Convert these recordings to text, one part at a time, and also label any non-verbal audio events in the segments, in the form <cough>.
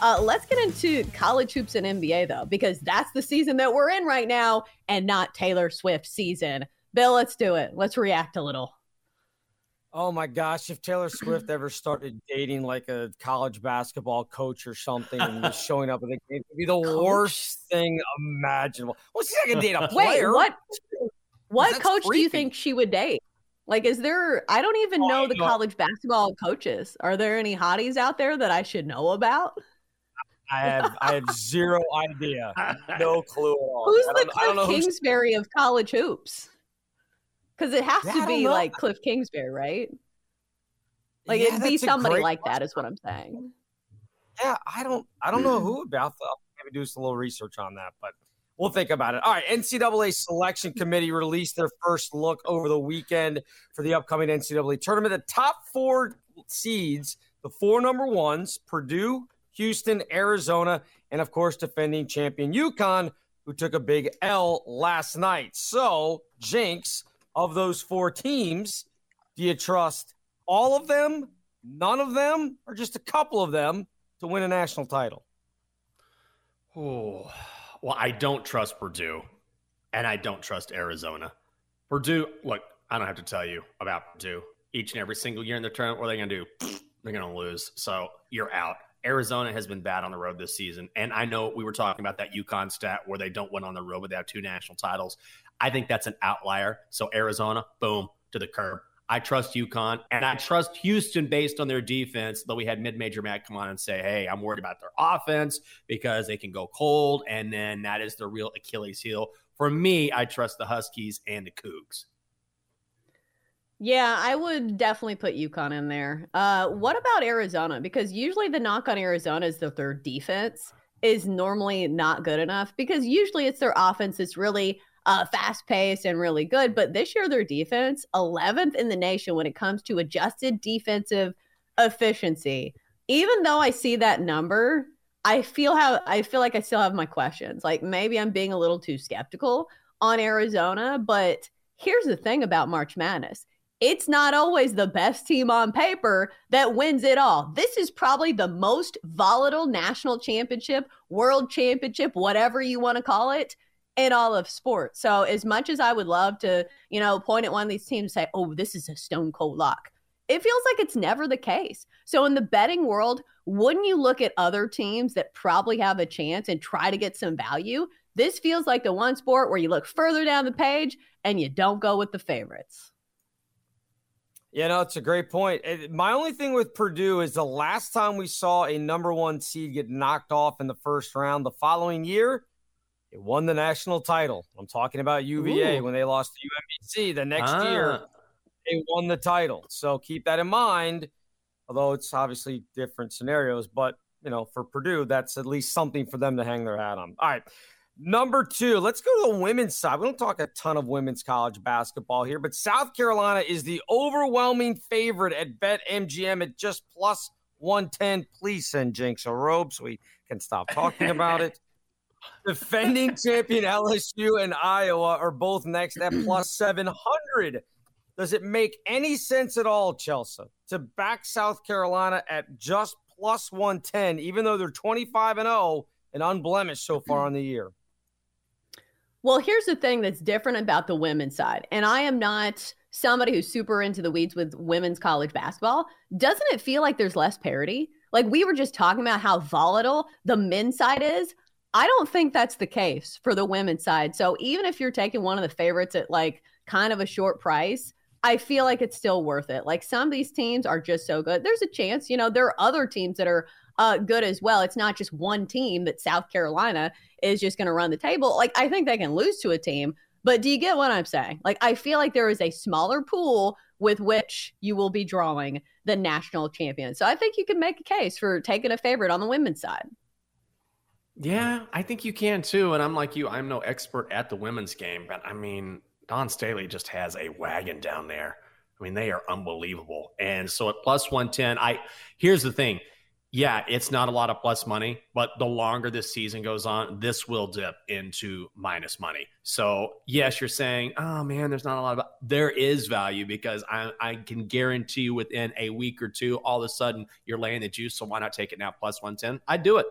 Uh, let's get into college hoops and NBA though, because that's the season that we're in right now, and not Taylor Swift season. Bill, let's do it. Let's react a little. Oh my gosh, if Taylor Swift ever started dating like a college basketball coach or something and was <laughs> showing up at the game, it'd be the coach? worst thing imaginable. What's well, she gonna date a <laughs> player? Wait, what? What coach creepy. do you think she would date? Like, is there? I don't even oh, know the college basketball coaches. Are there any hotties out there that I should know about? I have I have zero idea, <laughs> no clue at all. Who's the Cliff Kingsbury of college hoops? Because it has yeah, to be like Cliff Kingsbury, right? Like yeah, it'd be somebody like question. that, is what I'm saying. Yeah, I don't I don't know who about. I'll maybe do some little research on that, but we'll think about it. All right, NCAA Selection Committee released their first look over the weekend for the upcoming NCAA tournament. The top four seeds, the four number ones, Purdue, Houston, Arizona, and of course, defending champion UConn, who took a big L last night. So, Jenks, of those four teams, do you trust all of them, none of them, or just a couple of them to win a national title? Oh, well, I don't trust Purdue, and I don't trust Arizona. Purdue, look, I don't have to tell you about Purdue. Each and every single year in the tournament, what are they going to do? They're going to lose. So you're out. Arizona has been bad on the road this season. And I know we were talking about that UConn stat where they don't win on the road, but they have two national titles. I think that's an outlier. So Arizona, boom, to the curb. I trust UConn and I trust Houston based on their defense. Though we had mid-major Matt come on and say, "Hey, I'm worried about their offense because they can go cold," and then that is the real Achilles heel. For me, I trust the Huskies and the Cougs. Yeah, I would definitely put UConn in there. Uh, what about Arizona? Because usually the knock on Arizona is that their defense is normally not good enough because usually it's their offense that's really uh, fast paced and really good. But this year, their defense, 11th in the nation when it comes to adjusted defensive efficiency. Even though I see that number, I feel how I feel like I still have my questions. Like maybe I'm being a little too skeptical on Arizona, but here's the thing about March Madness it's not always the best team on paper that wins it all. This is probably the most volatile national championship, world championship, whatever you want to call it, in all of sports. So, as much as I would love to, you know, point at one of these teams and say, oh, this is a stone cold lock, it feels like it's never the case. So, in the betting world, wouldn't you look at other teams that probably have a chance and try to get some value? This feels like the one sport where you look further down the page and you don't go with the favorites. Yeah, no, it's a great point. My only thing with Purdue is the last time we saw a number one seed get knocked off in the first round the following year, it won the national title. I'm talking about UVA Ooh. when they lost to UMBC. The next ah. year, they won the title. So keep that in mind. Although it's obviously different scenarios, but you know, for Purdue, that's at least something for them to hang their hat on. All right. Number two, let's go to the women's side. We don't talk a ton of women's college basketball here, but South Carolina is the overwhelming favorite at BetMGM at just plus 110. Please send Jenks a robe so we can stop talking about it. <laughs> Defending champion LSU and Iowa are both next at plus <clears throat> 700. Does it make any sense at all, Chelsa, to back South Carolina at just plus 110, even though they're 25 and 0 and unblemished so far on the year? Well, here's the thing that's different about the women's side. And I am not somebody who's super into the weeds with women's college basketball. Doesn't it feel like there's less parity? Like we were just talking about how volatile the men's side is. I don't think that's the case for the women's side. So even if you're taking one of the favorites at like kind of a short price, I feel like it's still worth it. Like some of these teams are just so good. There's a chance, you know, there are other teams that are uh, good as well. It's not just one team that South Carolina is just going to run the table. Like I think they can lose to a team, but do you get what I'm saying? Like I feel like there is a smaller pool with which you will be drawing the national champion. So I think you can make a case for taking a favorite on the women's side. Yeah, I think you can too. And I'm like you, I'm no expert at the women's game, but I mean, Dawn Staley just has a wagon down there. I mean, they are unbelievable. And so at plus 110, I here's the thing. Yeah, it's not a lot of plus money, but the longer this season goes on, this will dip into minus money. So, yes, you're saying, oh man, there's not a lot of there is value because I, I can guarantee you within a week or two, all of a sudden you're laying the juice. So, why not take it now plus 110? I'd do it.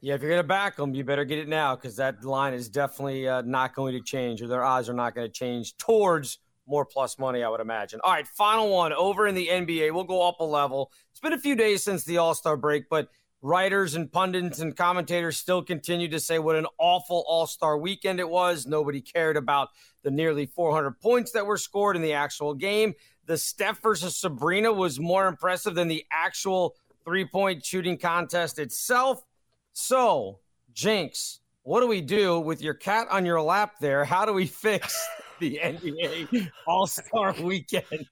Yeah, if you're going to back them, you better get it now because that line is definitely uh, not going to change, or their odds are not going to change towards more plus money, I would imagine. All right, final one over in the NBA. We'll go up a level. It's been a few days since the All Star break, but writers and pundits and commentators still continue to say what an awful All Star weekend it was. Nobody cared about the nearly 400 points that were scored in the actual game. The Steph versus Sabrina was more impressive than the actual three point shooting contest itself. So, Jenks, what do we do with your cat on your lap there? How do we <laughs> fix the NBA All Star <laughs> Weekend?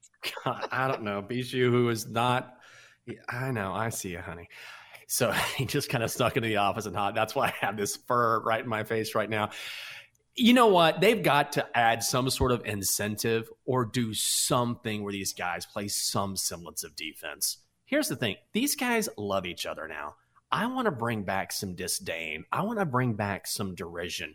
God, I don't know. Bijou, who is not, I know, I see you, honey. So <laughs> he just kind of stuck into the office and hot. That's why I have this fur right in my face right now. You know what? They've got to add some sort of incentive or do something where these guys play some semblance of defense. Here's the thing these guys love each other now. I want to bring back some disdain. I want to bring back some derision.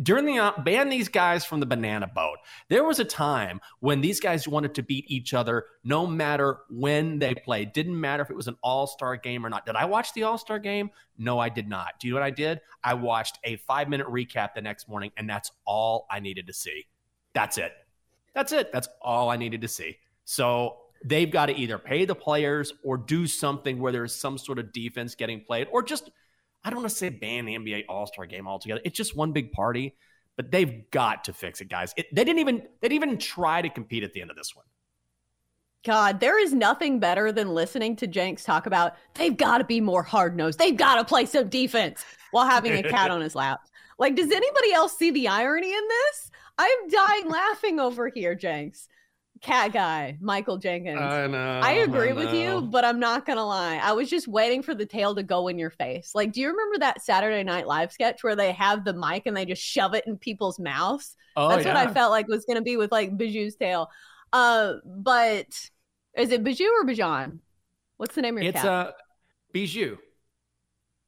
During the uh, ban these guys from the banana boat. There was a time when these guys wanted to beat each other no matter when they played. Didn't matter if it was an all-star game or not. Did I watch the all-star game? No, I did not. Do you know what I did? I watched a 5-minute recap the next morning and that's all I needed to see. That's it. That's it. That's all I needed to see. So they've got to either pay the players or do something where there's some sort of defense getting played or just I don't want to say ban the NBA All-Star game altogether. It's just one big party, but they've got to fix it, guys. It, they didn't even they didn't even try to compete at the end of this one. God, there is nothing better than listening to Jenks talk about they've got to be more hard nosed. They've got to play some defense while having a cat on his lap. Like, does anybody else see the irony in this? I'm dying laughing over here, Jenks cat guy, Michael Jenkins. I know. I agree I with you, but I'm not gonna lie. I was just waiting for the tail to go in your face. Like, do you remember that Saturday Night Live sketch where they have the mic and they just shove it in people's mouths? Oh, That's yeah. what I felt like was gonna be with like Bijou's tail. Uh, but is it Bijou or Bijan? What's the name of your It's cat? uh, Bijou.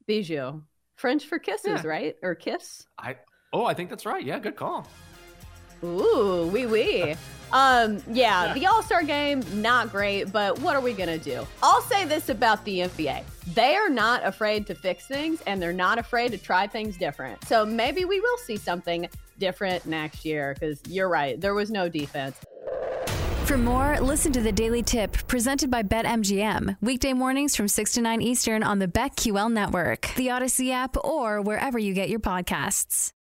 Bijou. French for kisses, Yeah. right? Or kiss? I oh, I think that's right. Yeah, good call. Ooh, wee wee. <laughs> Um, yeah, the All Star game, not great, but what are we gonna do? I'll say this about the NBA. They are not afraid to fix things and they're not afraid to try things different. So maybe we will see something different next year, because you're right, there was no defense. For more, listen to the Daily Tip presented by BetMGM. Weekday mornings from 6 to 9 Eastern on the BetQL network, the Audacy app, or wherever you get your podcasts.